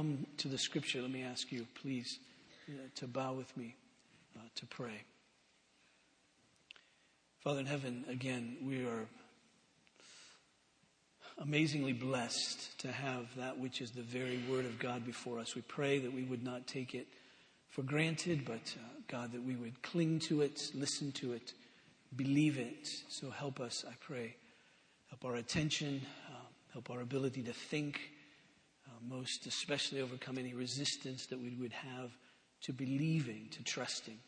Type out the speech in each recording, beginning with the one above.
come to the scripture, let me ask you, please, uh, to bow with me uh, to pray. Father in heaven, again, we are amazingly blessed to have that which is the very word of God before us. We pray that we would not take it for granted, but uh, God, that we would cling to it, listen to it, believe it. So help us, I pray. Help our attention, uh, help our ability to think, most especially overcome any resistance that we would have to believing, to trusting.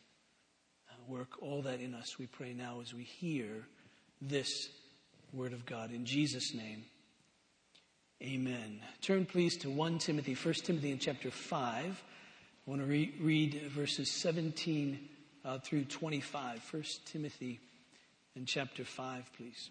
Uh, work all that in us, we pray now as we hear this word of God. In Jesus' name, amen. Turn please to 1 Timothy, 1 Timothy in chapter 5. I want to re- read verses 17 uh, through 25. 1 Timothy in chapter 5, please.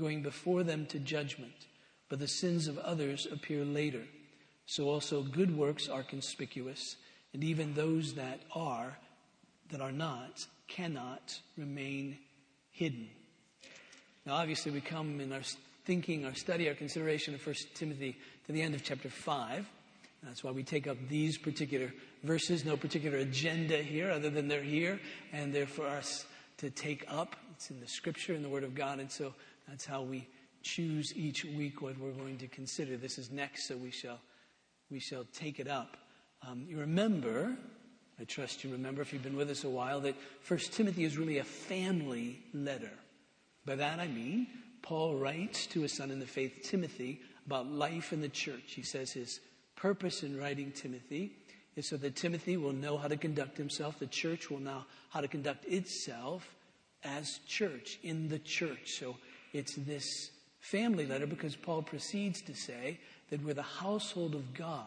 going before them to judgment, but the sins of others appear later. So also good works are conspicuous, and even those that are, that are not, cannot remain hidden. Now, obviously, we come in our thinking, our study, our consideration of 1 Timothy to the end of chapter 5. That's why we take up these particular verses. No particular agenda here other than they're here and they're for us to take up. It's in the scripture, in the Word of God. And so that's how we choose each week what we're going to consider. This is next, so we shall, we shall take it up. Um, you remember I trust you remember, if you've been with us a while, that First Timothy is really a family letter. By that I mean, Paul writes to his son in the faith, Timothy, about life in the church. He says his purpose in writing Timothy is so that Timothy will know how to conduct himself, the church will know how to conduct itself as church, in the church. So it's this family letter because Paul proceeds to say that we're the household of God.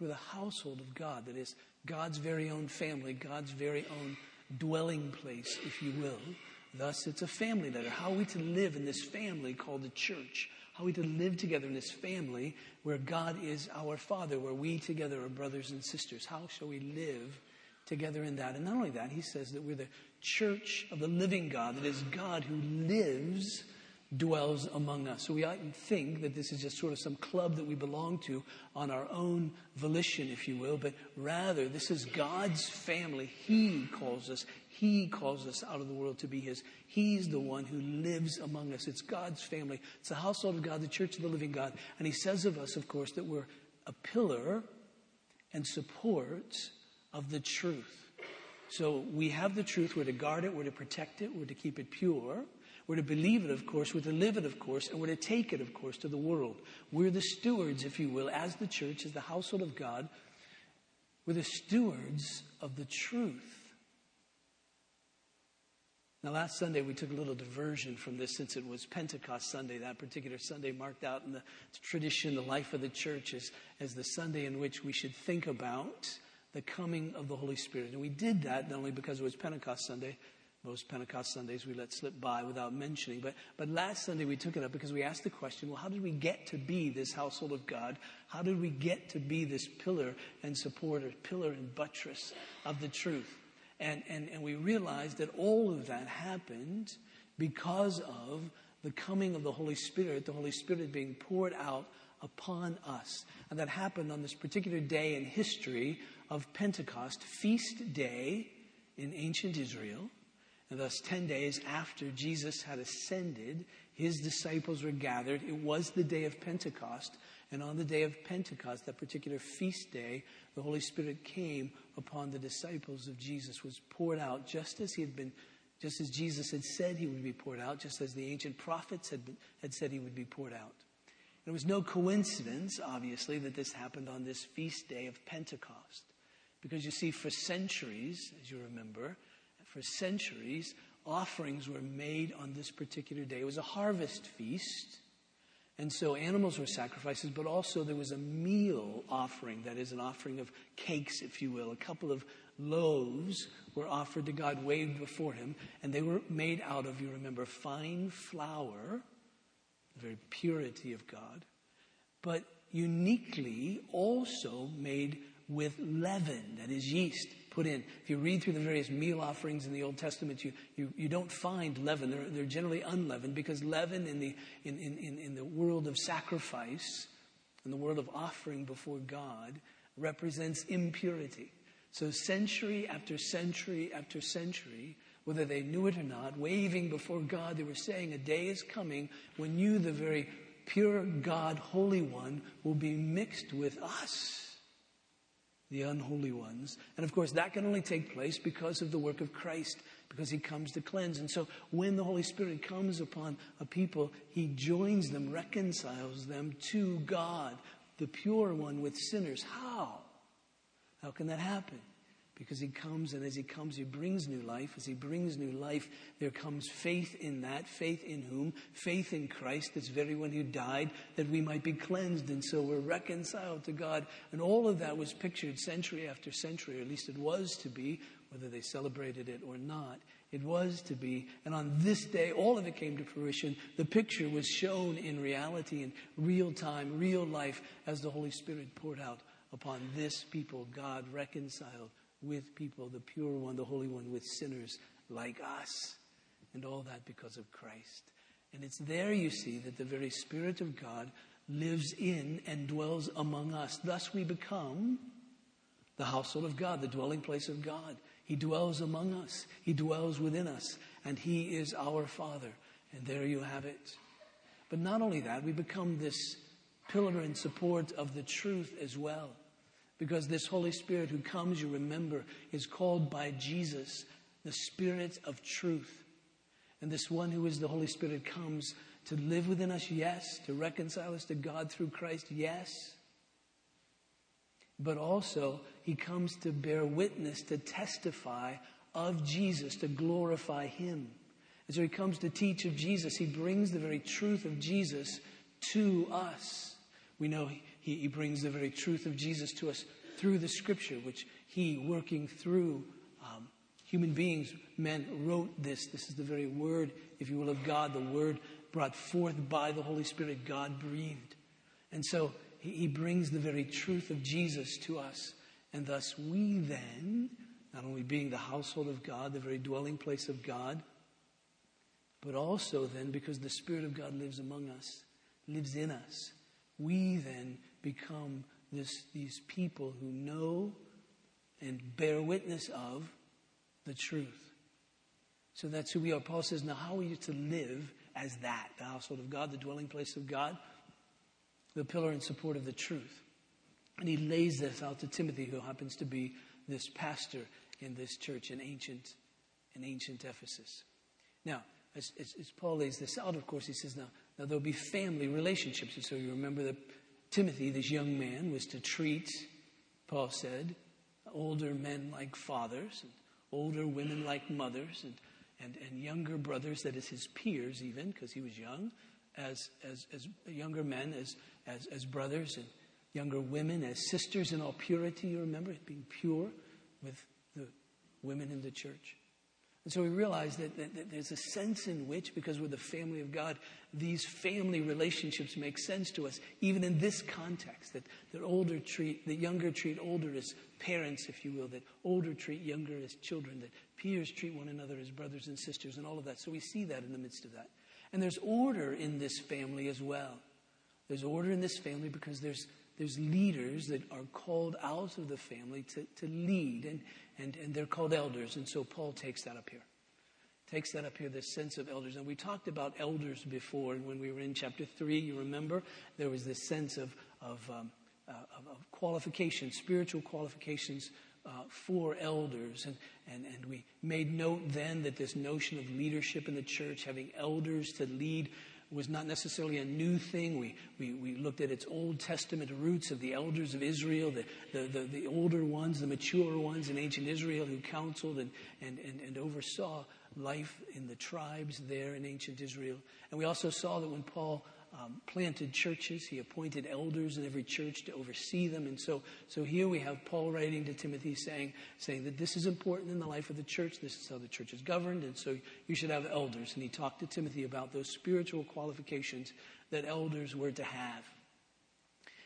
We're the household of God. That is, God's very own family, God's very own dwelling place, if you will. Thus, it's a family letter. How are we to live in this family called the church? How are we to live together in this family where God is our Father, where we together are brothers and sisters? How shall we live together in that? And not only that, he says that we're the church of the living God, that is God who lives dwells among us. So we oughtn't think that this is just sort of some club that we belong to on our own volition, if you will, but rather this is God's family. He calls us. He calls us out of the world to be His. He's the one who lives among us. It's God's family. It's the household of God, the church of the living God. And He says of us, of course, that we're a pillar and support of the truth. So we have the truth. We're to guard it. We're to protect it. We're to keep it pure. We're to believe it, of course. We're to live it, of course. And we're to take it, of course, to the world. We're the stewards, if you will, as the church, as the household of God. We're the stewards of the truth. Now, last Sunday we took a little diversion from this since it was Pentecost Sunday. That particular Sunday marked out in the tradition, the life of the church, as, as the Sunday in which we should think about the coming of the Holy Spirit. And we did that not only because it was Pentecost Sunday, most Pentecost Sundays we let slip by without mentioning. But, but last Sunday we took it up because we asked the question, well, how did we get to be this household of God? How did we get to be this pillar and supporter, pillar and buttress of the truth? And, and, and we realized that all of that happened because of the coming of the Holy Spirit, the Holy Spirit being poured out upon us. And that happened on this particular day in history of Pentecost, feast day in ancient Israel. And thus, 10 days after Jesus had ascended, his disciples were gathered. It was the day of Pentecost. And on the day of Pentecost, that particular feast day, the Holy Spirit came upon the disciples of Jesus, was poured out just as he had been, just as Jesus had said he would be poured out, just as the ancient prophets had, been, had said he would be poured out. It was no coincidence, obviously, that this happened on this feast day of Pentecost. Because you see, for centuries, as you remember, for centuries, offerings were made on this particular day. It was a harvest feast. And so animals were sacrifices, but also there was a meal offering, that is, an offering of cakes, if you will. A couple of loaves were offered to God, waved before him, and they were made out of, you remember, fine flour very purity of God, but uniquely also made with leaven, that is yeast, put in. If you read through the various meal offerings in the Old Testament, you, you, you don't find leaven. They're, they're generally unleavened because leaven in the, in, in, in the world of sacrifice, in the world of offering before God, represents impurity. So century after century after century, whether they knew it or not, waving before God, they were saying, A day is coming when you, the very pure God, Holy One, will be mixed with us, the unholy ones. And of course, that can only take place because of the work of Christ, because He comes to cleanse. And so when the Holy Spirit comes upon a people, He joins them, reconciles them to God, the pure one with sinners. How? How can that happen? Because he comes and as he comes he brings new life. As he brings new life there comes faith in that faith in whom? Faith in christ this very one who died that we might be cleansed and so we're reconciled to god. And all of that was pictured century after century or at least it was to be whether they celebrated it or not. It was to be. And on this day all of it came to fruition. The picture was shown in reality in real time real life as the holy spirit poured out upon this people god reconciled with people, the pure one, the holy one, with sinners like us. And all that because of Christ. And it's there you see that the very Spirit of God lives in and dwells among us. Thus we become the household of God, the dwelling place of God. He dwells among us, He dwells within us, and He is our Father. And there you have it. But not only that, we become this pillar and support of the truth as well. Because this Holy Spirit who comes, you remember, is called by Jesus the Spirit of truth. And this one who is the Holy Spirit comes to live within us, yes, to reconcile us to God through Christ, yes. But also, he comes to bear witness, to testify of Jesus, to glorify him. And so he comes to teach of Jesus. He brings the very truth of Jesus to us. We know he, he brings the very truth of Jesus to us through the scripture, which he, working through um, human beings, men wrote this. This is the very word, if you will, of God, the word brought forth by the Holy Spirit, God breathed. And so he, he brings the very truth of Jesus to us. And thus we then, not only being the household of God, the very dwelling place of God, but also then, because the Spirit of God lives among us, lives in us, we then become this, these people who know and bear witness of the truth. So that's who we are. Paul says, now how are you to live as that? The household of God, the dwelling place of God, the pillar and support of the truth. And he lays this out to Timothy, who happens to be this pastor in this church in ancient, in ancient Ephesus. Now, as, as, as Paul lays this out, of course, he says, now, now there'll be family relationships. And so you remember that Timothy, this young man, was to treat, Paul said, older men like fathers, and older women like mothers, and, and, and younger brothers, that is his peers even, because he was young, as, as, as younger men as, as, as brothers, and younger women as sisters in all purity, you remember, being pure with the women in the church. And so we realize that, that, that, there's a sense in which, because we're the family of God, these family relationships make sense to us, even in this context, that, that older treat, that younger treat older as parents, if you will, that older treat younger as children, that peers treat one another as brothers and sisters, and all of that. So we see that in the midst of that. And there's order in this family as well. There's order in this family because there's, there's leaders that are called out of the family to, to lead, and, and, and they're called elders. And so Paul takes that up here. Takes that up here, this sense of elders. And we talked about elders before, and when we were in chapter 3, you remember, there was this sense of, of, um, uh, of, of qualifications, spiritual qualifications uh, for elders. And, and, and we made note then that this notion of leadership in the church, having elders to lead, was not necessarily a new thing. We, we, we looked at its Old Testament roots of the elders of Israel, the, the, the, the older ones, the mature ones in ancient Israel who counseled and, and, and, and oversaw life in the tribes there in ancient Israel. And we also saw that when Paul um, planted churches. He appointed elders in every church to oversee them. And so, so here we have Paul writing to Timothy saying, saying that this is important in the life of the church. This is how the church is governed. And so you should have elders. And he talked to Timothy about those spiritual qualifications that elders were to have.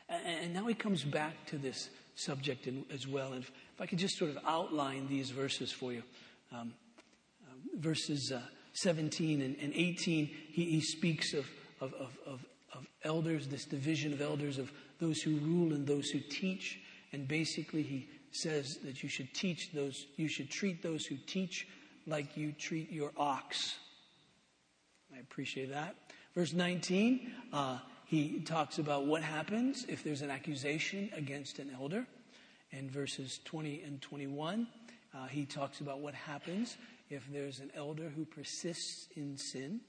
And now he comes back to this subject as well. And if, I could just sort of outline these verses for you. Um, uh, verses uh, 17 and, and 18, he, he speaks of of, of, of, of elders, this division of elders, of those who rule and those who teach. And basically, he says that you should teach those, you should treat those who teach like you treat your ox. I appreciate that. Verse 19, uh, he talks about what happens if there's an accusation against an elder. And verses 20 and 21, uh, he talks about what happens if there's an elder who persists in sin.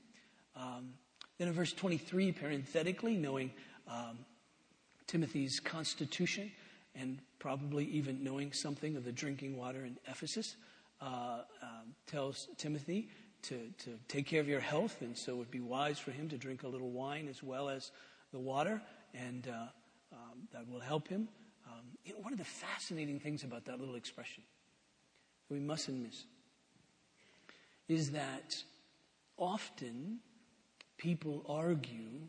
Um, then in verse 23, parenthetically, knowing um, Timothy's constitution and probably even knowing something of the drinking water in Ephesus, uh, um, tells Timothy to, to take care of your health, and so it would be wise for him to drink a little wine as well as the water, and uh, um, that will help him. Um, you know, one of the fascinating things about that little expression that we mustn't miss is that often people argue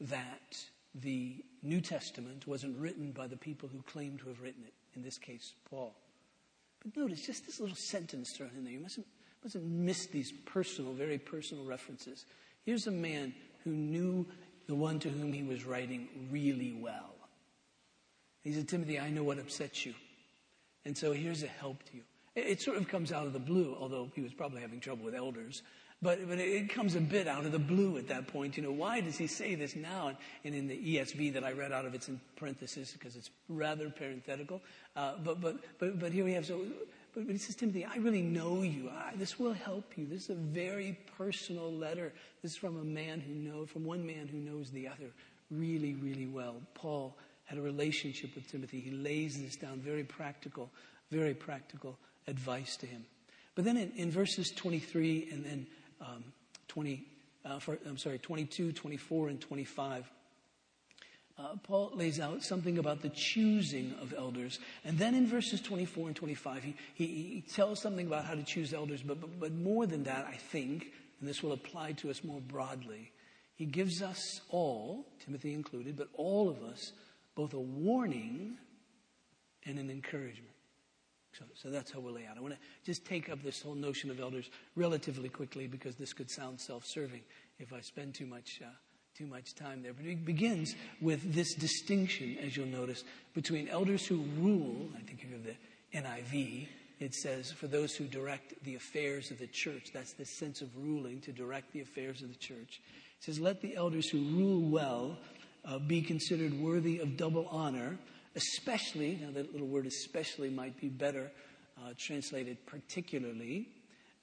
that the New Testament wasn't written by the people who claim to have written it, in this case, Paul. But notice just this little sentence thrown in there. You mustn't, mustn't miss these personal, very personal references. Here's a man who knew the one to whom he was writing really well. He said, Timothy, I know what upsets you. And so here's a help to you. It, it sort of comes out of the blue, although he was probably having trouble with elders. But, but it comes a bit out of the blue at that point. You know, why does he say this now? And, in the ESV that I read out of, it's in parentheses because it's rather parenthetical. Uh, but, but, but, but here we have, so, but, but he says, Timothy, I really know you. I, this will help you. This is a very personal letter. This is from a man who knows, from one man who knows the other really, really well. Paul had a relationship with Timothy. He lays this down, very practical, very practical advice to him. But then in, in verses 23 and then 20, uh, for, I'm sorry, 22, 24, and 25. Uh, Paul lays out something about the choosing of elders. And then in verses 24 and 25, he, he, he tells something about how to choose elders. But, but, but more than that, I think, and this will apply to us more broadly, he gives us all, Timothy included, but all of us, both a warning and an encouragement. So, so that's how we'll lay out. I want to just take up this whole notion of elders relatively quickly because this could sound self-serving if I spend too much, uh, too much time there. But it begins with this distinction, as you'll notice, between elders who rule. I think you have the NIV. It says, for those who direct the affairs of the church. That's the sense of ruling, to direct the affairs of the church. It says, let the elders who rule well uh, be considered worthy of double honor especially, now that little word especially might be better uh, translated particularly,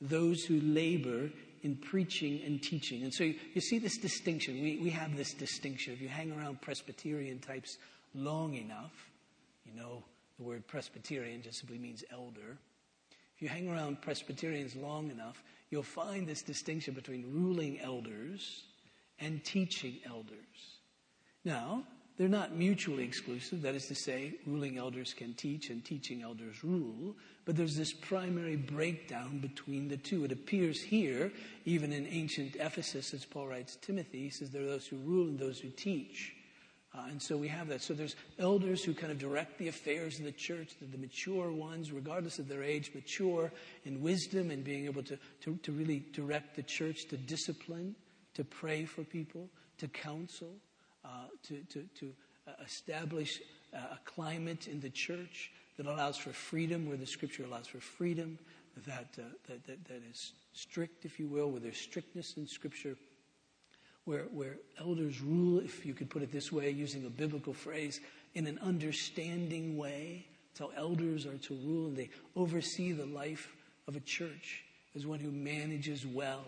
those who labor in preaching and teaching. And so you, you see this distinction. We, we have this distinction. If you hang around Presbyterian types long enough, you know the word Presbyterian just simply means elder. If you hang around Presbyterians long enough, you'll find this distinction between ruling elders and teaching elders. Now, they're not mutually exclusive. That is to say, ruling elders can teach and teaching elders rule. But there's this primary breakdown between the two. It appears here, even in ancient Ephesus, as Paul writes Timothy, he says there are those who rule and those who teach. Uh, and so we have that. So there's elders who kind of direct the affairs of the church, the, the mature ones, regardless of their age, mature in wisdom and being able to, to, to really direct the church to discipline, to pray for people, to counsel to, to, to uh, establish uh, a climate in the church that allows for freedom, where the scripture allows for freedom, that, uh, that, that, that is strict, if you will, where there's strictness in scripture, where, where elders rule, if you could put it this way, using a biblical phrase, in an understanding way. How elders are to rule, and they oversee the life of a church as one who manages well.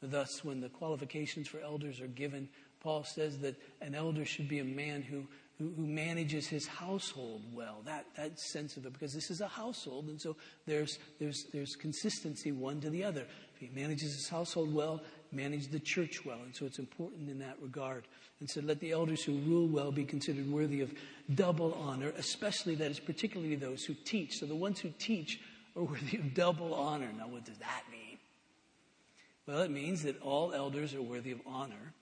Thus, when the qualifications for elders are given, Paul says that an elder should be a man who, who, who, manages his household well. That, that sense of it, because this is a household, and so there's, there's, there's consistency one to the other. If he manages his household well, manage the church well. And so it's important in that regard. And so let the elders who rule well be considered worthy of double honor, especially that is particularly those who teach. So the ones who teach are worthy of double honor. Now, what does that mean? Well, it means that all elders are worthy of honor,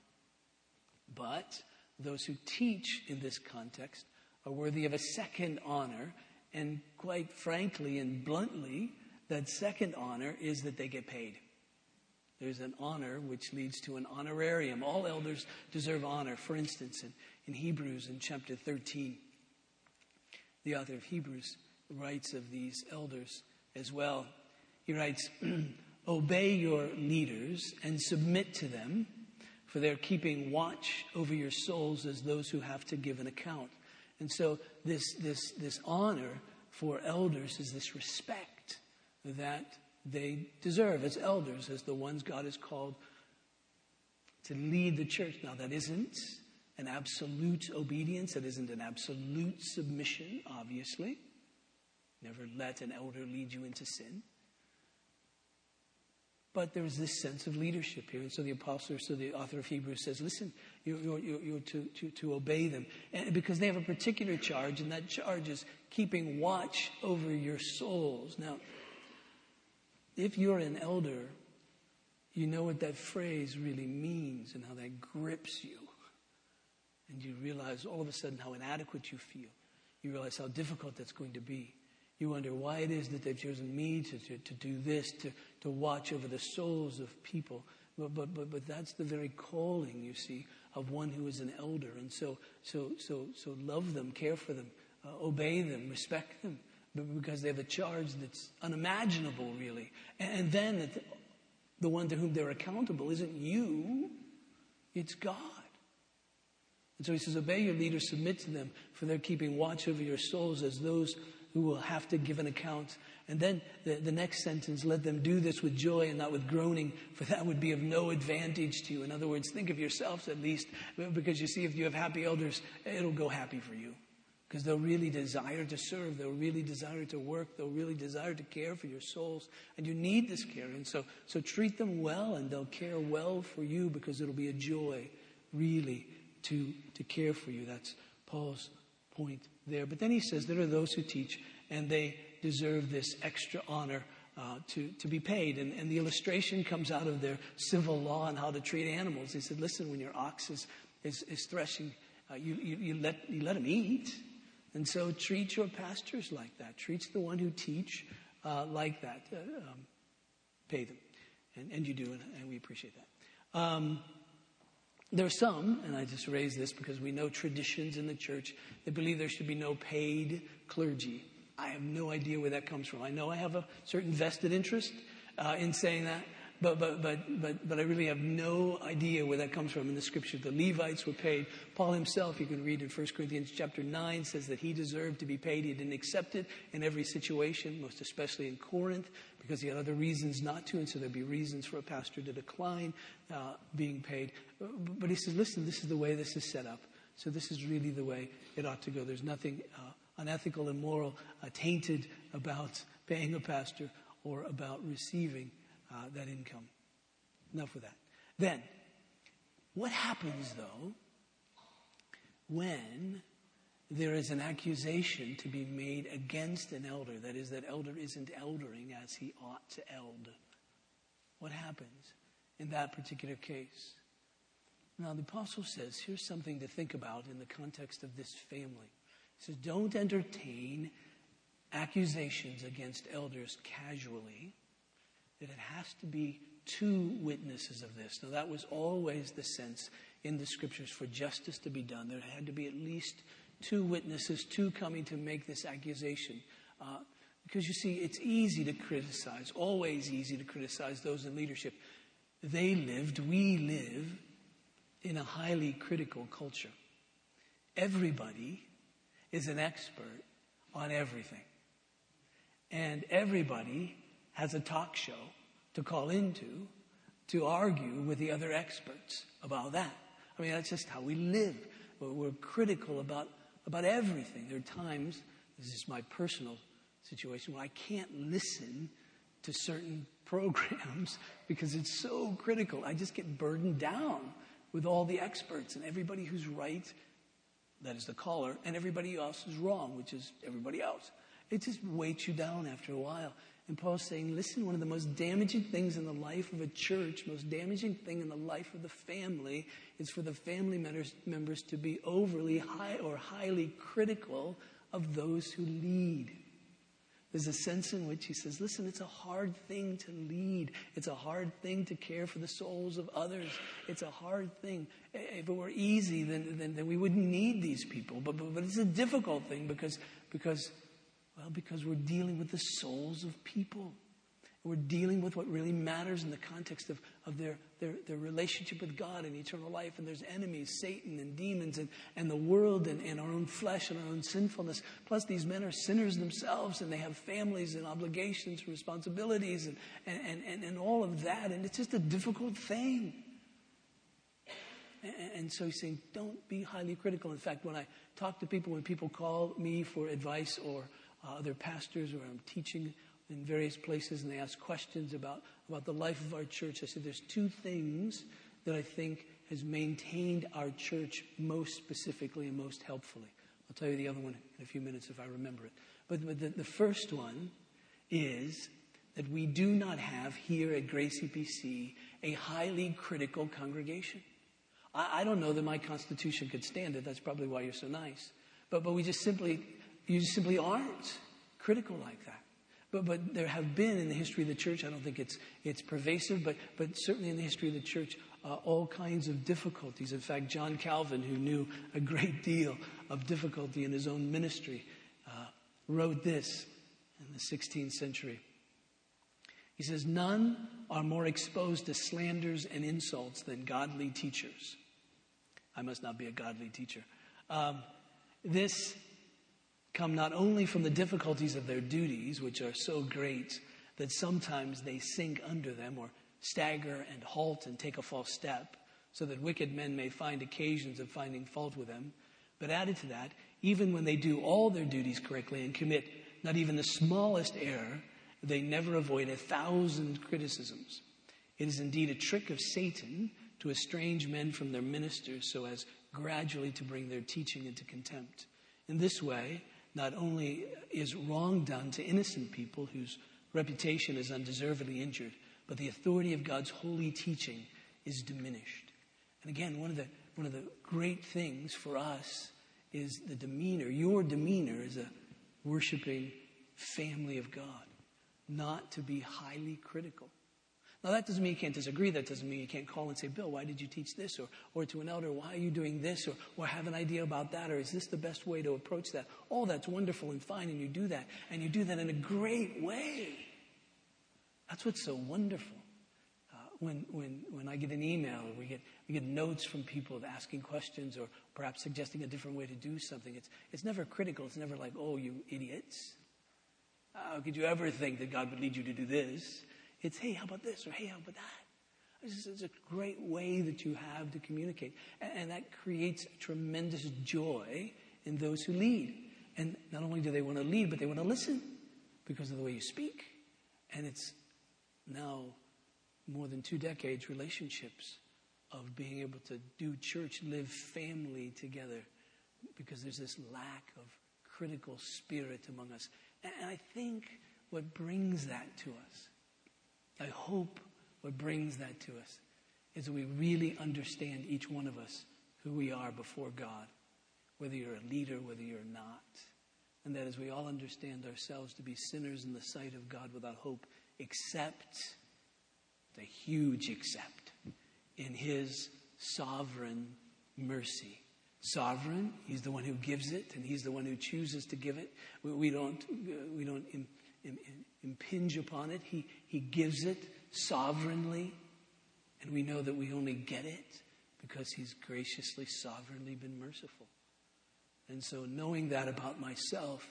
but those who teach in this context are worthy of a second honor. And quite frankly and bluntly, that second honor is that they get paid. There's an honor which leads to an honorarium. All elders deserve honor. For instance, in, in Hebrews in chapter 13, the author of Hebrews writes of these elders as well. He writes, Obey your leaders and submit to them, for they're keeping watch over your souls as those who have to give an account. And so, this, this, this honor for elders is this respect that they deserve as elders, as the ones God has called to lead the church. Now, that isn't an absolute obedience, that isn't an absolute submission, obviously. Never let an elder lead you into sin. But there is this sense of leadership here. And so the apostle, so the author of Hebrews says, listen, you're, you're, you're to, to, to obey them. And because they have a particular charge, and that charge is keeping watch over your souls. Now, if you're an elder, you know what that phrase really means and how that grips you. And you realize all of a sudden how inadequate you feel. You realize how difficult that's going to be. You wonder why it is that they've chosen me to, to, to do this, to, to watch over the souls of people. But, but, but, but that's the very calling, you see, of one who is an elder. And so, so, so, so love them, care for them, uh, obey them, respect them, because they have a charge that's unimaginable, really. And then the one to whom they're accountable isn't you, it's God. And so he says, Obey your leaders, submit to them, for they're keeping watch over your souls as those who will have to give an account. And then the, the next sentence, let them do this with joy and not with groaning, for that would be of no advantage to you. In other words, think of yourselves at least, because you see, if you have happy elders, it'll go happy for you because they'll really desire to serve. They'll really desire to work. They'll really desire to care for your souls. And you need this care. And so, so treat them well and they'll care well for you because it'll be a joy, really, to, to care for you. That's Paul's point there. But then he says there are those who teach and they deserve this extra honor uh, to, to be paid. And, and the illustration comes out of their civil law on how to treat animals. He said, listen, when your ox is, is, is threshing, uh, you, you, you, let, you let him eat. And so treat your pastors like that. Treat the one who teach uh, like that. Uh, um, pay them. And, and you do, and, and we appreciate that. Um, there are some, and I just raise this because we know traditions in the church that believe there should be no paid clergy. I have no idea where that comes from. I know I have a certain vested interest uh, in saying that, but, but, but, but, but I really have no idea where that comes from in the scripture. The Levites were paid. Paul himself, you can read in 1 Corinthians chapter 9, says that he deserved to be paid. He didn't accept it in every situation, most especially in Corinth, because he had other reasons not to, and so there'd be reasons for a pastor to decline uh, being paid. But he says, listen, this is the way this is set up. So this is really the way it ought to go. There's nothing uh, unethical, immoral, uh, tainted about paying a pastor or about receiving uh, that income. Enough with that. Then, what happens though when there is an accusation to be made against an elder? That is, that elder isn't eldering as he ought to eld. What happens in that particular case? Now, the apostle says here's something to think about in the context of this family. He says, Don't entertain accusations against elders casually that it has to be two witnesses of this. Now, that was always the sense in the scriptures for justice to be done. There had to be at least two witnesses, two coming to make this accusation. Uh, because you see, it's easy to criticize, always easy to criticize those in leadership. They lived, we live in a highly critical culture. Everybody is an expert on everything. And everybody has a talk show to call into to argue with the other experts about that. I mean, that's just how we live. We're, critical about, about everything. There are times, this is my personal situation, where I can't listen to certain programs because it's so critical. I just get burdened down with all the experts and everybody who's right, that is the caller, and everybody else is wrong, which is everybody else. It just weights you down after a while. And Paul's saying, listen, one of the most damaging things in the life of a church, most damaging thing in the life of the family, is for the family members, to be overly high or highly critical of those who lead. There's a sense in which he says, listen, it's a hard thing to lead. It's a hard thing to care for the souls of others. It's a hard thing. If it were easy, then, then, then we wouldn't need these people. But, but, but it's a difficult thing because, because well, because we're dealing with the souls of people. We're dealing with what really matters in the context of, of their, their, their relationship with God and eternal life. And there's enemies, Satan and demons and, and the world and, and our own flesh and our own sinfulness. Plus, these men are sinners themselves and they have families and obligations and responsibilities and, and, and, and all of that. And it's just a difficult thing. And, and so he's saying, don't be highly critical. In fact, when I talk to people, when people call me for advice or uh, other pastors or I'm teaching in various places and they ask questions about, about the life of our church. I said there's two things that I think has maintained our church most specifically and most helpfully. I'll tell you the other one in a few minutes if I remember it. But, but the, the first one is that we do not have here at Grace EPC a highly critical congregation. I, I don't know that my constitution could stand it. That's probably why you're so nice. But, but we just simply you simply aren't critical like that. But, but there have been in the history of the church, I don't think it's, it's pervasive, but, but certainly in the history of the church, uh, all kinds of difficulties. In fact, John Calvin, who knew a great deal of difficulty in his own ministry, uh, wrote this in the 16th century. He says, None are more exposed to slanders and insults than godly teachers. I must not be a godly teacher. Um, this come not only from the difficulties of their duties, which are so great that sometimes they sink under them or stagger and halt and take a false step, so that wicked men may find occasions of finding fault with them. But added to that, even when they do all their duties correctly and commit not even the smallest error, they never avoid a thousand criticisms. It is indeed a trick of Satan to estrange men from their ministers so as gradually to bring their teaching into contempt. In this way, not only is wrong done to innocent people whose reputation is undeservedly injured, but the authority of God's holy teaching is diminished. And again, one of the, one of the great things for us is the demeanor, your demeanor as a worshiping family of God, not to be highly critical. Now, that doesn't mean you can't disagree. That doesn't mean you can't call and say, Bill, why did you teach this? Or, or to an elder, why are you doing this? Or, or have an idea about that? Or is this the best way to approach that? All that's wonderful and fine, and you do that. And you do that in a great way. That's what's so wonderful. Uh, when, when, when I get an email or we get, we get notes from people asking questions or perhaps suggesting a different way to do something, it's, it's never critical. It's never like, oh, you idiots. How could you ever think that God would lead you to do this? It's, hey, how about this? Or hey, how about that? This is a great way that you have to communicate. And, and that creates tremendous joy in those who lead. And not only do they want to lead, but they want to listen because of the way you speak. And it's now more than two decades relationships of being able to do church, live family together because there's this lack of critical spirit among us. And I think what brings that to us I hope what brings that to us is that we really understand each one of us who we are before God, whether you're a leader, whether you're not. And that as we all understand ourselves to be sinners in the sight of God without hope, except the huge except in His sovereign mercy. Sovereign, He's the one who gives it, and He's the one who chooses to give it. We, we don't, we don't impinge upon it. He, he gives it sovereignly, and we know that we only get it because He's graciously, sovereignly been merciful. And so, knowing that about myself,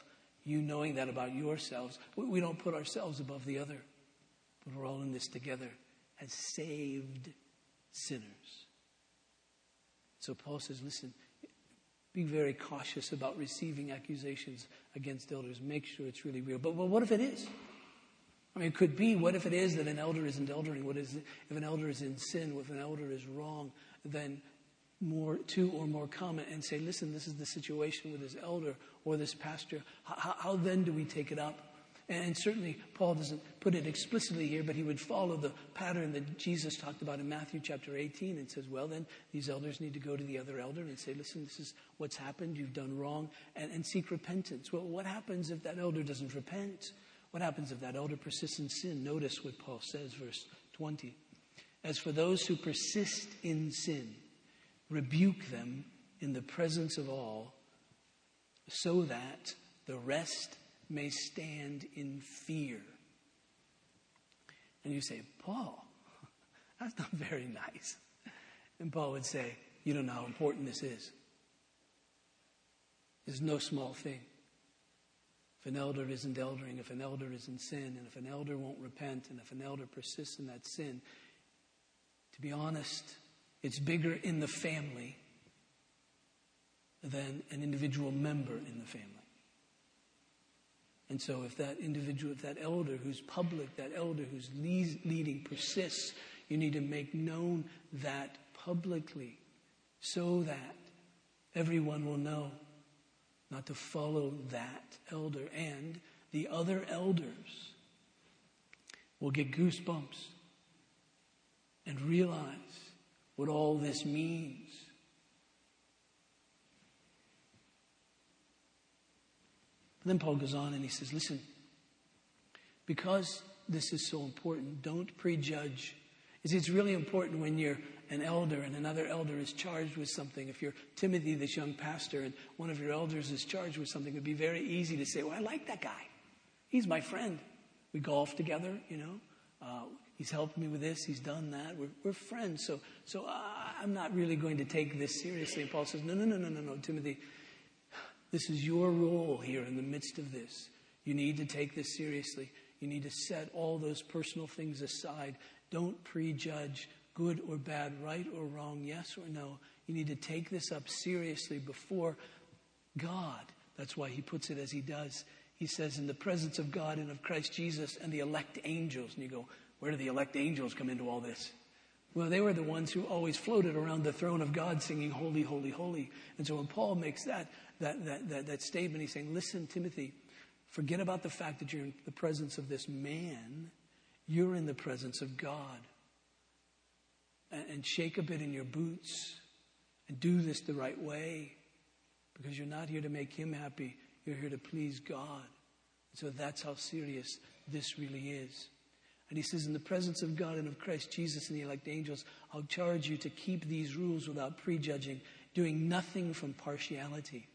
you knowing that about yourselves, we, we don't put ourselves above the other, but we're all in this together as saved sinners. So Paul says, listen, be very cautious about receiving accusations against elders. Make sure it's really real. But well, what if it is? I mean, it could be, what if it is that an elder isn't eldering? What is, if an elder is in sin? If an elder is wrong? Then more, two or more comment and say, listen, this is the situation with this elder or this pastor. How, how then do we take it up? And certainly, Paul doesn't put it explicitly here, but he would follow the pattern that Jesus talked about in Matthew chapter 18 and says, well, then these elders need to go to the other elder and say, listen, this is what's happened. You've done wrong and, and seek repentance. Well, what happens if that elder doesn't repent? What happens if that elder persists in sin? Notice what Paul says, verse 20. As for those who persist in sin, rebuke them in the presence of all, so that the rest may stand in fear. And you say, Paul, that's not very nice. And Paul would say, You don't know how important this is. It's no small thing. If an elder isn't eldering, if an elder is in sin, and if an elder won't repent, and if an elder persists in that sin, to be honest, it's bigger in the family than an individual member in the family. And so, if that individual, if that elder who's public, that elder who's leading persists, you need to make known that publicly so that everyone will know not to follow that elder. And the other elders will get goosebumps and realize what all this means. Then Paul goes on and he says, Listen, because this is so important, don't prejudge. It's really important when you're an elder and another elder is charged with something. If you're Timothy, this young pastor, and one of your elders is charged with something, it would be very easy to say, Well, I like that guy. He's my friend. We golf together, you know. Uh, he's helped me with this. He's done that. We're, we're friends. So, so uh, I'm not really going to take this seriously. And Paul says, No, no, no, no, no, no, Timothy. This is your role here in the midst of this. You need to take this seriously. You need to set all those personal things aside. Don't prejudge good or bad, right or wrong, yes or no. You need to take this up seriously before God. That's why he puts it as he does. He says, in the presence of God and of Christ Jesus and the elect angels. And you go, where do the elect angels come into all this? Well, they were the ones who always floated around the throne of God singing, Holy, Holy, Holy. And so when Paul makes that, that, that, that, that statement, he's saying, Listen, Timothy, forget about the fact that you're in the presence of this man. You're in the presence of God. And, and shake a bit in your boots and do this the right way because you're not here to make him happy. You're here to please God. So that's how serious this really is. And he says, In the presence of God and of Christ Jesus and the elect angels, I'll charge you to keep these rules without prejudging, doing nothing from partiality.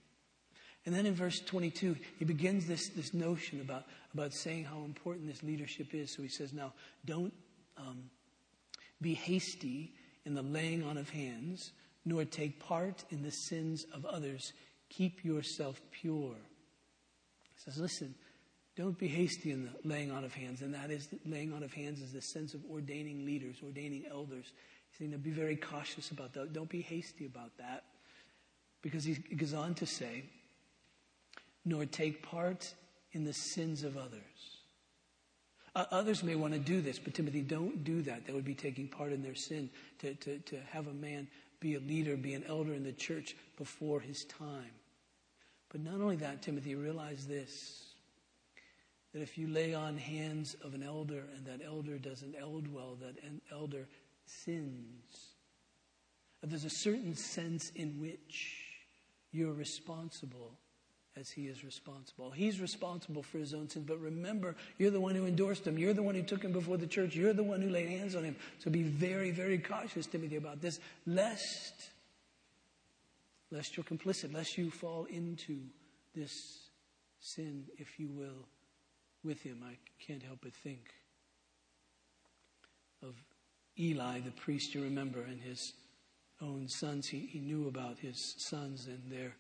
And then in verse 22, he begins this, this notion about, about saying how important this leadership is. So he says, Now, don't um, be hasty in the laying on of hands, nor take part in the sins of others. Keep yourself pure. He says, Listen, don't be hasty in the laying on of hands, and that is laying on of hands is the sense of ordaining leaders, ordaining elders. He's saying to be very cautious about that. Don't be hasty about that. Because he goes on to say, nor take part in the sins of others. Uh, others may want to do this, but Timothy, don't do that. That would be taking part in their sin to, to, to have a man be a leader, be an elder in the church before his time. But not only that, Timothy, realize this that if you lay on hands of an elder and that elder doesn't eld well, that an elder sins. There's a certain sense in which you're responsible as he is responsible. He's responsible for his own sins, but remember, you're the one who endorsed him. You're the one who took him before the church. You're the one who laid hands on him. So be very, very cautious, Timothy, about this, lest, lest you're complicit, lest you fall into this sin, if you will, with him. I can't help but think of Eli, the priest, you remember, and his own sons. He, he knew about his sons and their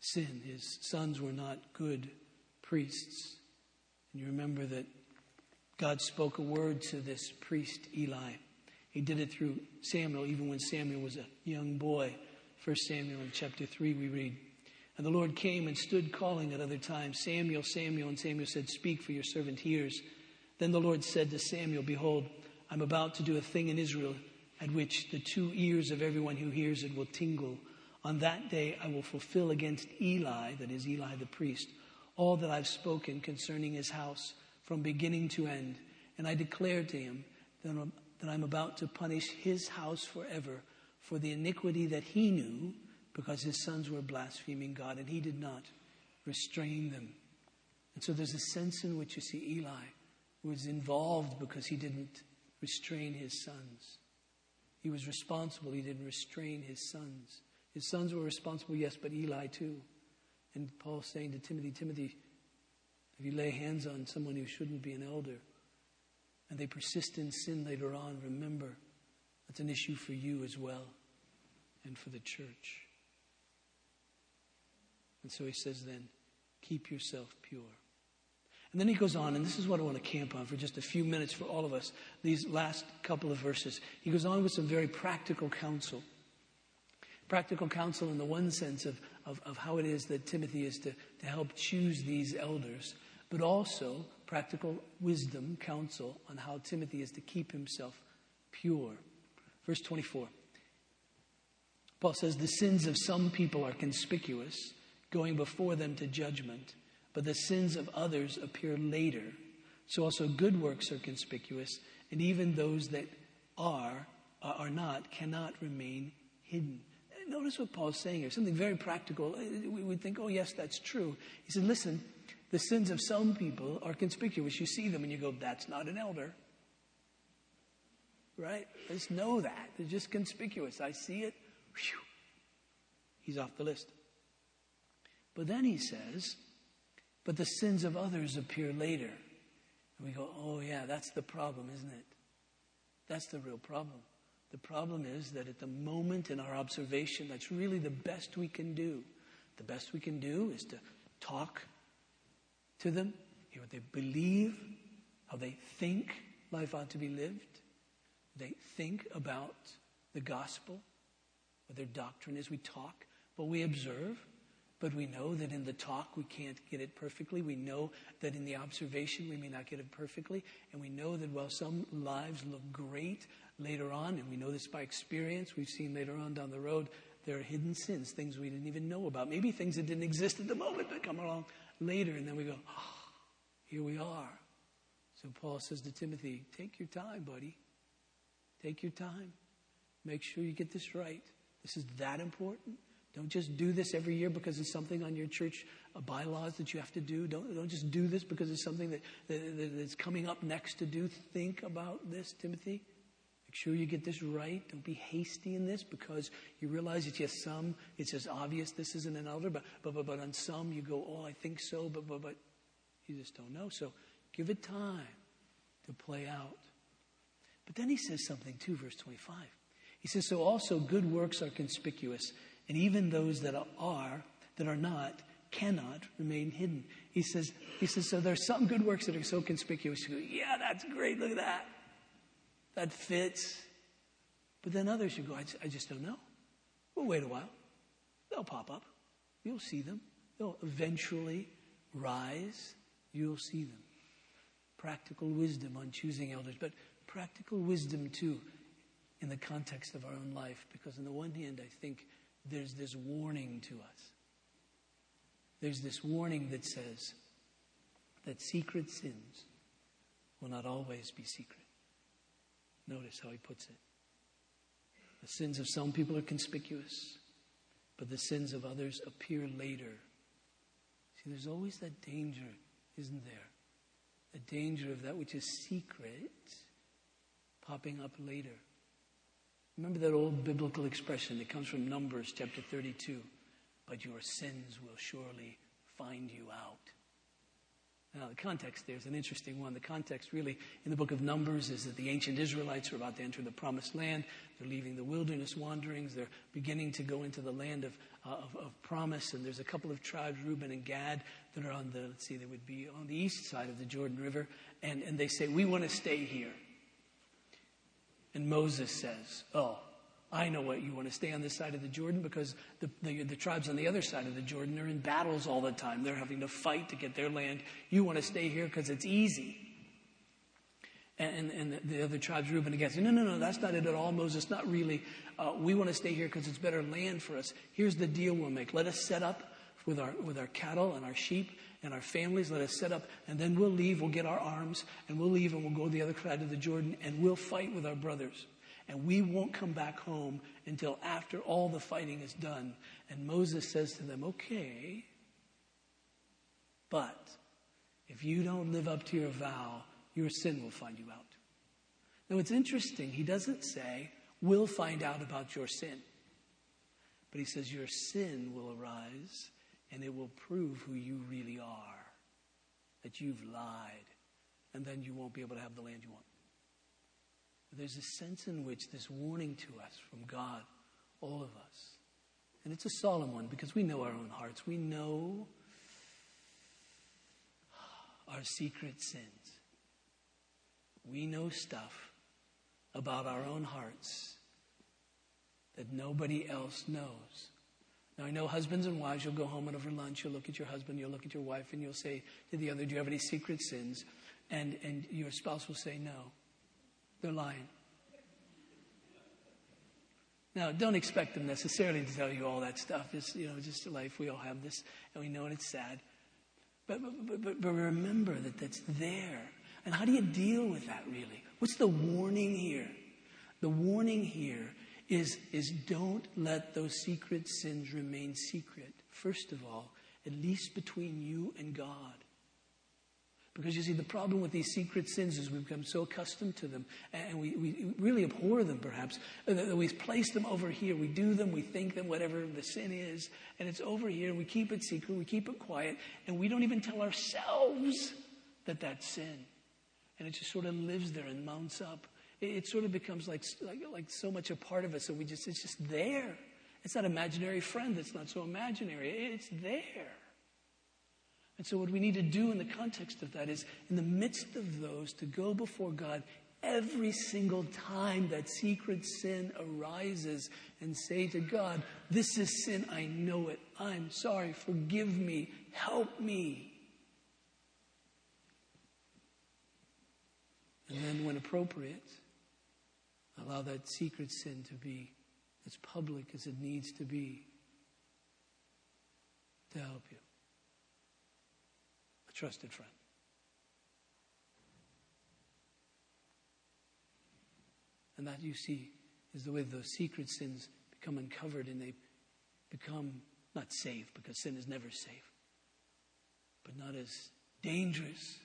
sin. His sons were not good priests. And you remember that God spoke a word to this priest, Eli. He did it through Samuel, even when Samuel was a young boy. First Samuel in chapter 3, we read. And the Lord came and stood calling at other times, Samuel, Samuel. And Samuel said, Speak, for your servant hears. Then the Lord said to Samuel, Behold, I'm about to do a thing in Israel at which the two ears of everyone who hears it will tingle. On that day I will fulfill against Eli, that is Eli the priest, all that I've spoken concerning his house from beginning to end. And I declared to him that I'm about to punish his house forever for the iniquity that he knew because his sons were blaspheming God and he did not restrain them. And so there's a sense in which you see Eli was involved because he didn't restrain his sons. He was responsible. He didn't restrain his sons. His sons were responsible, yes, but Eli too. And Paul's saying to Timothy, Timothy, if you lay hands on someone who shouldn't be an elder and they persist in sin later on, remember that's an issue for you as well and for the church. And so he says then, keep yourself pure. And then he goes on, and this is what I want to camp on for just a few minutes for all of us, these last couple of verses. He goes on with some very practical counsel. Practical counsel in the one sense of, of, of how it is that Timothy is to, to help choose these elders, but also practical wisdom, counsel on how Timothy is to keep himself pure. Verse 24. Paul says, The sins of some people are conspicuous, going before them to judgment but the sins of others appear later. So also good works are conspicuous, and even those that are, uh, are not, cannot remain hidden. Notice what Paul's saying here, something very practical. Uh, we would think, oh, yes, that's true. He said, listen, the sins of some people are conspicuous. You see them and you go, that's not an elder. Right? Just know that. They're just conspicuous. I see it. Whew. He's off the list. But then he says, but the sins of others appear later. And we go, oh, yeah, that's the problem, isn't it? That's the real problem. The problem is that at the moment in our observation, that's really the best we can do. The best we can do is to talk to them, hear what they believe, how they think life ought to be lived. They think about the gospel, what their doctrine is. We talk, but we observe. But we know that in the talk we can't get it perfectly. We know that in the observation we may not get it perfectly. And we know that while some lives look great later on, and we know this by experience, we've seen later on down the road, there are hidden sins, things we didn't even know about. Maybe things that didn't exist at the moment but come along later. And then we go, oh, here we are. So Paul says to Timothy, take your time, buddy. Take your time. Make sure you get this right. This is that important. Don't just do this every year because it's something on your church uh, bylaws that you have to do. Don't, don't just do this because it's something that, that, that's coming up next to do. Think about this, Timothy. Make sure you get this right. Don't be hasty in this because you realize it's just some, it's as obvious this isn't an elder, but, but, but, but on some you go, oh, I think so, but, but, but you just don't know. So give it time to play out. But then he says something too, verse 25. He says, So also good works are conspicuous, and even those that are, that are not, cannot remain hidden. He says, he says, so there's some good works that are so conspicuous. You go, yeah, that's great. Look at that. That fits. But then others, you go, I, I just don't know. We'll wait a while. They'll pop up. You'll see them. They'll eventually rise. You'll see them. Practical wisdom on choosing elders, but practical wisdom too in the context of our own life. Because on the one hand, I think there's this warning to us. There's this warning that says that secret sins will not always be secret. Notice how he puts it. The sins of some people are conspicuous, but the sins of others appear later. See, there's always that danger, isn't there? The danger of that which is secret popping up later. Remember that old biblical expression that comes from Numbers chapter 32 but your sins will surely find you out. Now, the context there is an interesting one. The context, really, in the book of Numbers is that the ancient Israelites are about to enter the promised land. They're leaving the wilderness wanderings. They're beginning to go into the land of, uh, of, of, promise. And there's a couple of tribes, Reuben and Gad, that are on the, let's see, they would be on the east side of the Jordan River. And, and they say, We want to stay here. And Moses says, Oh, I know what you want to stay on this side of the Jordan because the, the, the, tribes on the other side of the Jordan are in battles all the time. They're having to fight to get their land. You want to stay here because it's easy. And, and, and, the other tribes, Reuben and Gad, say, no, no, no, that's not it at all, Moses, not really. Uh, we want to stay here because it's better land for us. Here's the deal we'll make. Let us set up with our, with our cattle and our sheep and our families. Let us set up, and then we'll leave. We'll get our arms, and we'll leave, and we'll go the other side of the Jordan, and we'll fight with our brothers and we won't come back home until after all the fighting is done. And Moses says to them, Okay, but if you don't live up to your vow, your sin will find you out. Now it's interesting, he doesn't say, We'll find out about your sin. But he says, Your sin will arise and it will prove who you really are, that you've lied, and then you won't be able to have the land you want. There's a sense in which this warning to us from God, all of us, and it's a solemn one because we know our own hearts. We know our secret sins. We know stuff about our own hearts that nobody else knows. Now, I know husbands and wives, you'll go home and over lunch, you'll look at your husband, you'll look at your wife, and you'll say to the other, Do you have any secret sins? And, and your spouse will say, No. They're lying. Now, don't expect them necessarily to tell you all that stuff. It's, you know, just life. We all have this, and we know it, it's sad. But, but, but, but remember that that's there. And how do you deal with that, really? What's the warning here? The warning here is, is don't let those secret sins remain secret. First of all, at least between you and God. Because you see, the problem with these secret sins is we've become so accustomed to them and we, we really abhor them perhaps. Uh, that we place them over here. We do them, we think them, whatever the sin is, and it's over here. We keep it secret, we keep it quiet, and we don't even tell ourselves that that's sin. And it just sort of lives there and mounts up. It, sort of becomes like, like, like so much a part of us, and we just, it's just there. It's not imaginary friend, that's not so imaginary. It's there. And so, what we need to do in the context of that is, in the midst of those, to go before God every single time that secret sin arises and say to God, This is sin, I know it, I'm sorry, forgive me, help me. And then, when appropriate, allow that secret sin to be as public as it needs to be to help you A trusted friend. And that you see is the way those secret sins become uncovered and they become not safe because sin is never safe, but not as dangerous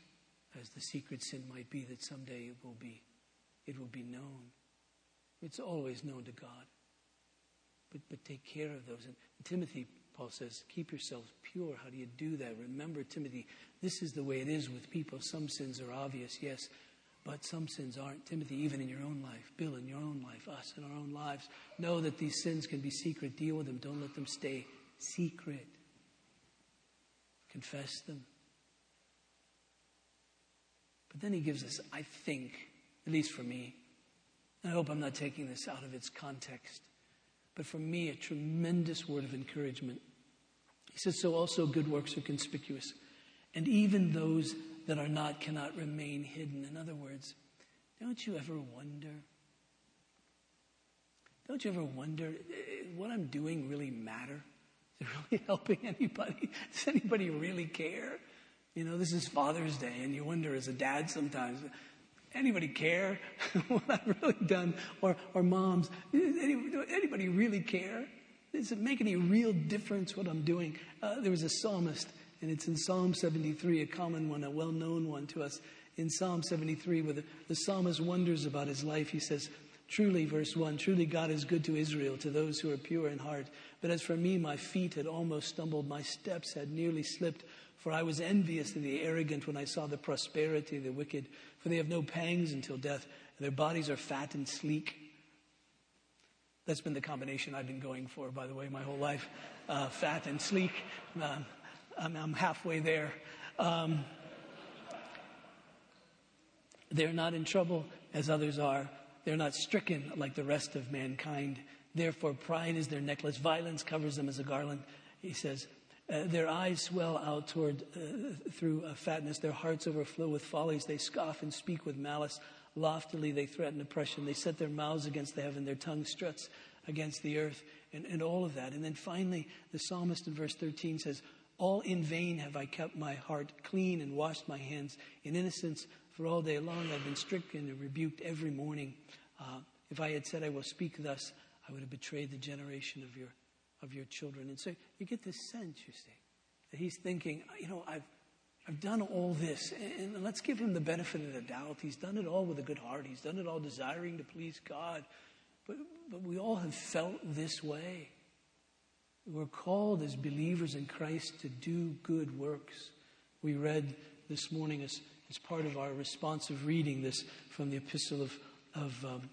as the secret sin might be that someday it will be. It will be known. It's always known to God. But, but take care of those. And Timothy Paul says, keep yourselves pure. How do you do that? Remember, Timothy, this is the way it is with people. Some sins are obvious, yes, but some sins aren't. Timothy, even in your own life, Bill, in your own life, us in our own lives, know that these sins can be secret. Deal with them. Don't let them stay secret. Confess them. But then he gives us, I think, at least for me, I hope I'm not taking this out of its context but for me, a tremendous word of encouragement. He says, So also good works are conspicuous, and even those that are not cannot remain hidden. In other words, don't you ever wonder? Don't you ever wonder, eh, what I'm doing really matter? Is it really helping anybody? Does anybody really care? You know, this is Father's Day, and you wonder as a dad sometimes, anybody care what I've really done? Or, or moms, anybody really care? Does it make any real difference what I'm doing? Uh, there was a psalmist, And it's in Psalm 73, a common one, a well known one to us. In Psalm 73, where the, the psalmist wonders about his life, he says, Truly, verse 1, truly God is good to Israel, to those who are pure in heart. But as for me, my feet had almost stumbled, my steps had nearly slipped. For I was envious of the arrogant when I saw the prosperity of the wicked. For they have no pangs until death, and their bodies are fat and sleek. That's been the combination I've been going for, by the way, my whole life. Uh, fat and sleek. Um, I'm, I'm, halfway there. Um, they're not in trouble as others are. They're not stricken like the rest of mankind. Therefore, pride is their necklace. Violence covers them as a garland. He says, uh, their eyes swell out toward uh, through uh, fatness. Their hearts overflow with follies. They scoff and speak with malice. Loftily they threaten oppression. They set their mouths against the heaven. Their tongue struts against the earth, and, and all of that. And then finally, the psalmist in verse 13 says, "All in vain have I kept my heart clean and washed my hands in innocence. For all day long I've been stricken and rebuked every morning. Uh, if I had said I will speak thus, I would have betrayed the generation of your of your children. And so you get this sense, you see, that he's thinking, you know, I've, I've done all this, and, and let's give him the benefit of the doubt. He's done it all with a good heart. He's done it all desiring to please God. But, but we all have felt this way. We're called as believers in Christ to do good works. We read this morning as, as part of our responsive reading this from the epistle of, of um,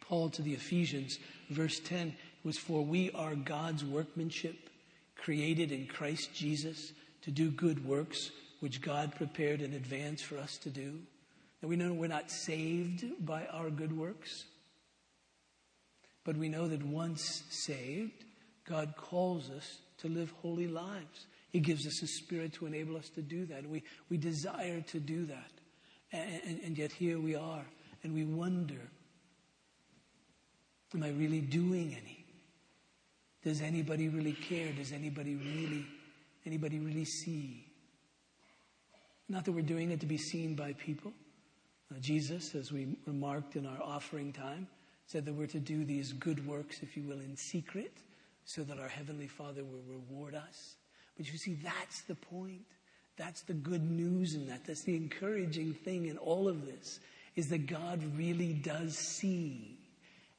Paul to the Ephesians, verse 10 was for we are God's workmanship, created in Christ Jesus to do good works, which God prepared in advance for us to do. And we know we're not saved by our good works, but we know that once saved, God calls us to live holy lives. He gives us a spirit to enable us to do that. We, we desire to do that. And, and, and yet here we are, and we wonder Am I really doing any? Does anybody really care? Does anybody really, anybody really see? Not that we're doing it to be seen by people. Uh, Jesus, as we remarked in our offering time, said that we're to do these good works, if you will, in secret, so that our Heavenly Father will reward us. But you see, that's the point. That's the good news in that. That's the encouraging thing in all of this, is that God really does see.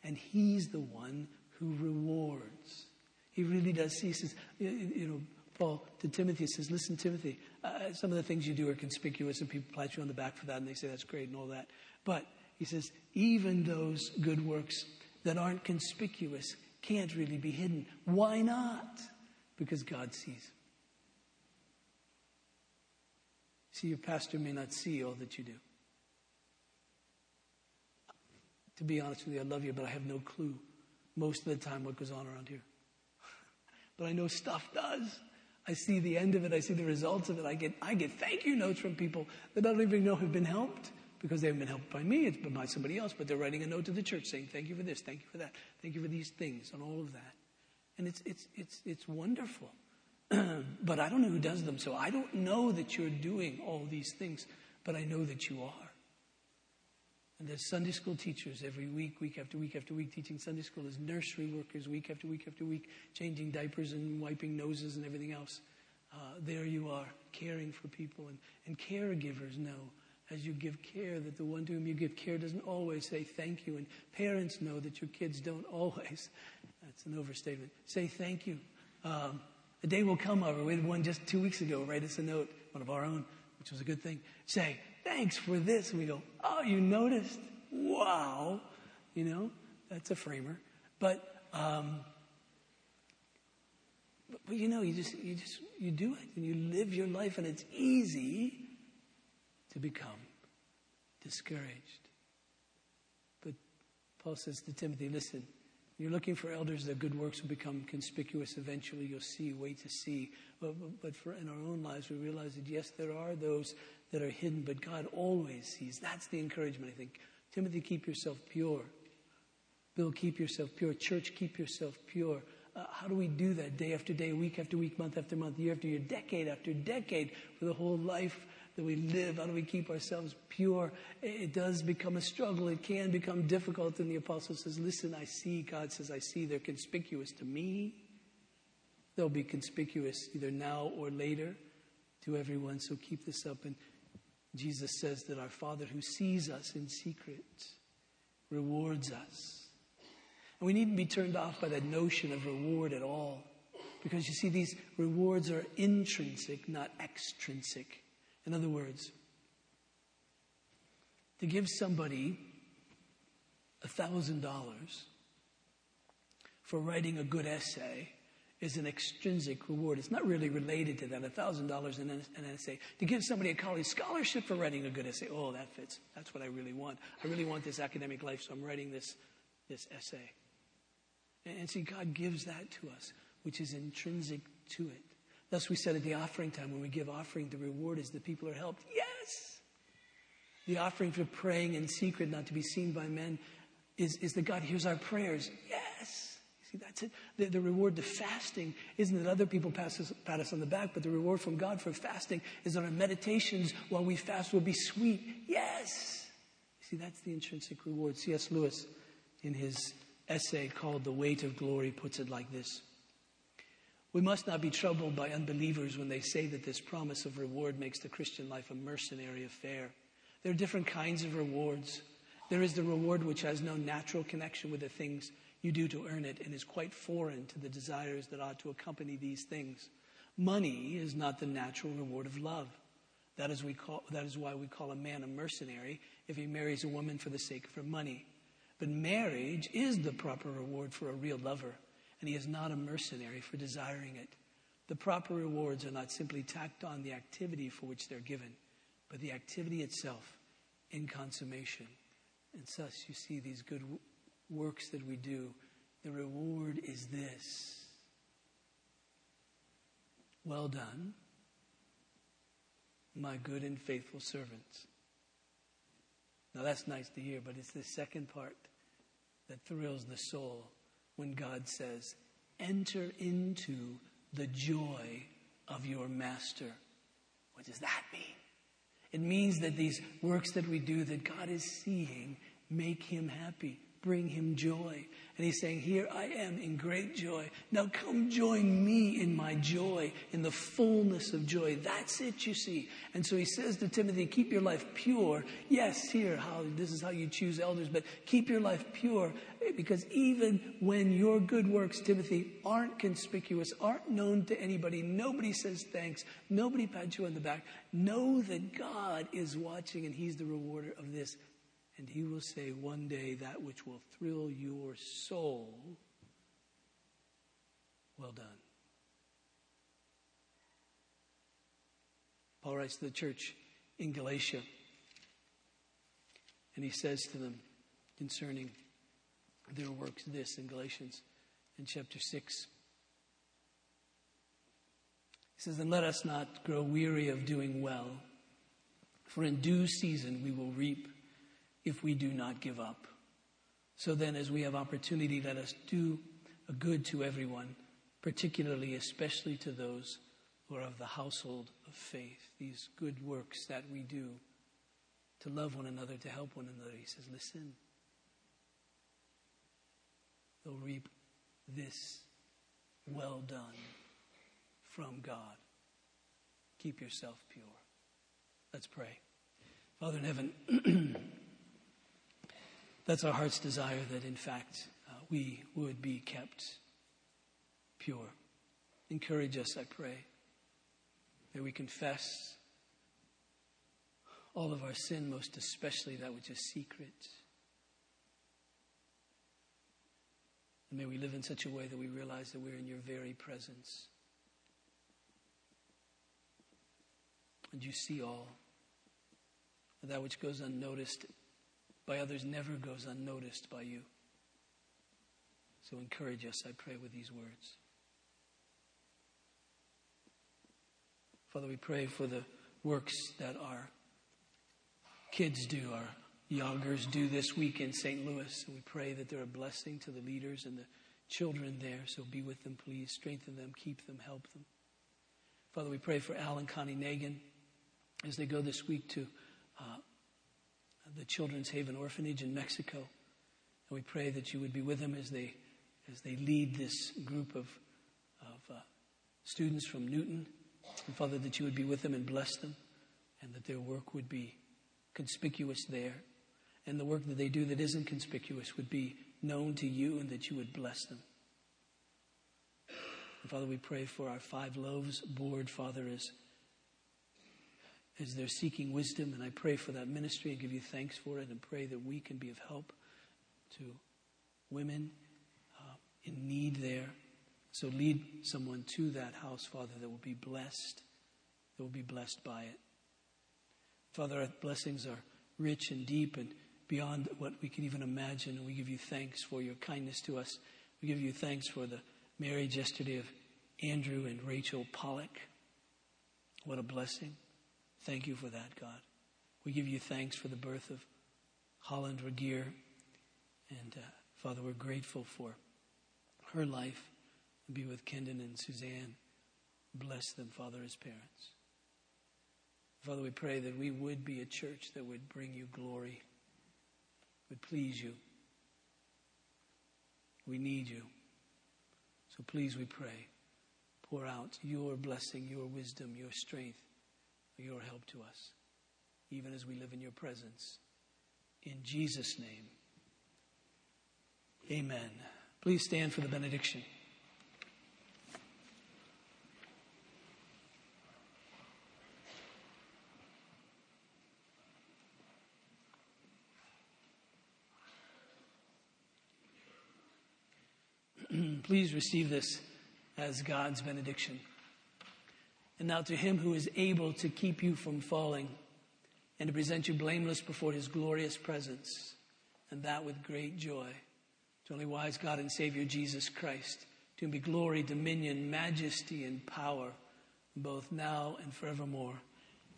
And He's the one who rewards. He really does see. He says, you know, Paul to Timothy says, listen, Timothy, uh, some of the things you do are conspicuous and people pat you on the back for that and they say that's great and all that. But he says, even those good works that aren't conspicuous can't really be hidden. Why not? Because God sees. See, your pastor may not see all that you do. To be honest with you, I love you, but I have no clue most of the time what goes on around here but I know stuff does. I see the end of it. I see the results of it. I get, I get thank you notes from people that I don't even know have been helped because they haven't been helped by me. It's been by somebody else, but they're writing a note to the church saying, thank you for this, thank you for that, thank you for these things and all of that. And it's, it's, it's, it's wonderful. but I don't know who does them, so I don't know that you're doing all these things, but I know that you are. And there's Sunday school teachers every week, week after week after week, teaching Sunday school. There's nursery workers week after week after week, changing diapers and wiping noses and everything else. Uh, there you are, caring for people. And, and caregivers know as you give care that the one to whom you give care doesn't always say thank you. And parents know that your kids don't always, that's an overstatement, say thank you. Um, a day will come, however, we had one just two weeks ago write us a note, one of our own, which was a good thing. Say, thanks for this. And we go, oh, you noticed? Wow. You know, that's a framer. But, um, but, but, you know, you just, you just, you do it and you live your life and it's easy to become discouraged. But Paul says to Timothy, listen, you're looking for elders that good works will become conspicuous eventually. You'll see, wait to see. But, but, but for in our own lives, we realize that yes, there are those that are hidden, but God always sees. That's the encouragement, I think. Timothy, keep yourself pure. Bill, keep yourself pure. Church, keep yourself pure. Uh, how do we do that day after day, week after week, month after month, year after year, decade after decade, for the whole life that we live? How do we keep ourselves pure? It does become a struggle. It can become difficult. And the apostle says, Listen, I see, God says, I see they're conspicuous to me. They'll be conspicuous either now or later to everyone. So keep this up. And Jesus says that our Father who sees us in secret rewards us. And we needn't be turned off by that notion of reward at all. Because you see, these rewards are intrinsic, not extrinsic. In other words, to give somebody $1,000 for writing a good essay is an extrinsic reward. It's not really related to that. $1,000 in an essay. To give somebody a college scholarship for writing a good essay, oh, that fits. That's what I really want. I really want this academic life, so I'm writing this, this essay. And see, God gives that to us, which is intrinsic to it. Thus, we said at the offering time, when we give offering, the reward is the people are helped. Yes! The offering for praying in secret, not to be seen by men, is, is that God hears our prayers. Yes! See, that's it. The, the reward to fasting isn't that other people pass us, pat us on the back, but the reward from God for fasting is that our meditations while we fast will be sweet. Yes! See, that's the intrinsic reward. C.S. Lewis, in his essay called The Weight of Glory, puts it like this. We must not be troubled by unbelievers when they say that this promise of reward makes the Christian life a mercenary affair. There are different kinds of rewards. There is the reward which has no natural connection with the things you do to earn it and is quite foreign to the desires that ought to accompany these things. Money is not the natural reward of love. That is, we call, that is why we call a man a mercenary if he marries a woman for the sake of her money. But marriage is the proper reward for a real lover, and he is not a mercenary for desiring it. The proper rewards are not simply tacked on the activity for which they're given, but the activity itself in consummation. And thus, you see these good works that we do, the reward is this. Well done, my good and faithful servants. Now that's nice to hear, but it's the second part that thrills the soul when God says, Enter into the joy of your master. What does that mean? It means that these works that we do that God is seeing make him happy bring him joy. And he's saying, Here I am in great joy. Now come join me in my joy, in the fullness of joy. That's it, you see. And so he says to Timothy, Keep your life pure. Yes, here, how, this is how you choose elders, but keep your life pure because even when your good works, Timothy, aren't conspicuous, aren't known to anybody, nobody says thanks, nobody pats you on the back, know that God is watching and he's the rewarder of this and he will say one day that which will thrill your soul, well done. Paul writes to the church in Galatia, and he says to them concerning their works this in Galatians in chapter 6. He says, And let us not grow weary of doing well, for in due season we will reap if we do not give up. So then, as we have opportunity, let us do a good to everyone, particularly, especially to those who are of the household of faith. These good works that we do to love one another, to help one another. He says, listen, they'll reap this well done from God. Keep yourself pure. Let's pray. Father in heaven, That's our heart's desire that, in fact, uh, we would be kept pure. Encourage us, I pray, that we confess all of our sin, most especially that which is secret. And may we live in such a way that we realize that we're in your very presence. And you see all. That which goes unnoticed by others never goes unnoticed by you. So encourage us, I pray, with these words. Father, we pray for the works that our kids do, our youngers do this week in St. Louis. We pray that they're a blessing to the leaders and the children there. So be with them, please. Strengthen them, keep them, help them. Father, we pray for Al and Connie Nagan as they go this week to uh, the Children's Haven Orphanage in Mexico. And we pray that you would be with them as they, as they lead this group of, of uh, students from Newton And Father, that you would be with them and bless them, and that their work would be conspicuous there. And the work that they do that isn't conspicuous would be known to you, and that you would bless them. And Father, we pray for our Five Loaves board, Father, as, as they're seeking wisdom. And I pray for that ministry and give you thanks for it and pray that we can be of help to women uh, in need there. So lead someone to that house, Father, that will be blessed, that will be blessed by it. Father, our blessings are rich and deep and beyond what we can even imagine. And we give you thanks for your kindness to us. We give you thanks for the marriage yesterday of Andrew and Rachel Pollock. What a blessing. Thank you for that, God. We give you thanks for the birth of Holland Regier. And uh, Father, we're grateful for her life. Be with Kendon and Suzanne. Bless them, Father, as parents. Father, we pray that we would be a church that would bring you glory, would please you. We need you. So please, we pray, pour out your blessing, your wisdom, your strength, your help to us, even as we live in your presence. In Jesus' name, amen. Please stand for the benediction. Please receive this as God's benediction. And now to him who is able to keep you from falling and to present you blameless before his glorious presence, and that with great joy. To only wise God and Savior Jesus Christ, to him be glory, dominion, majesty, and power, both now and forevermore.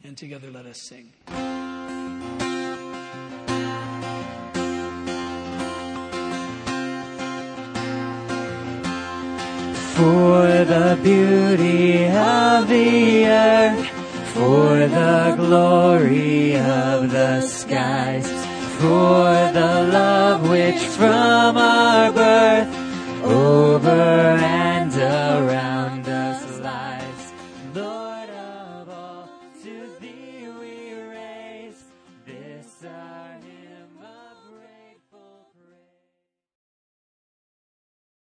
And together let us sing. For the beauty of the earth, for the glory of the skies, for the love which from our birth over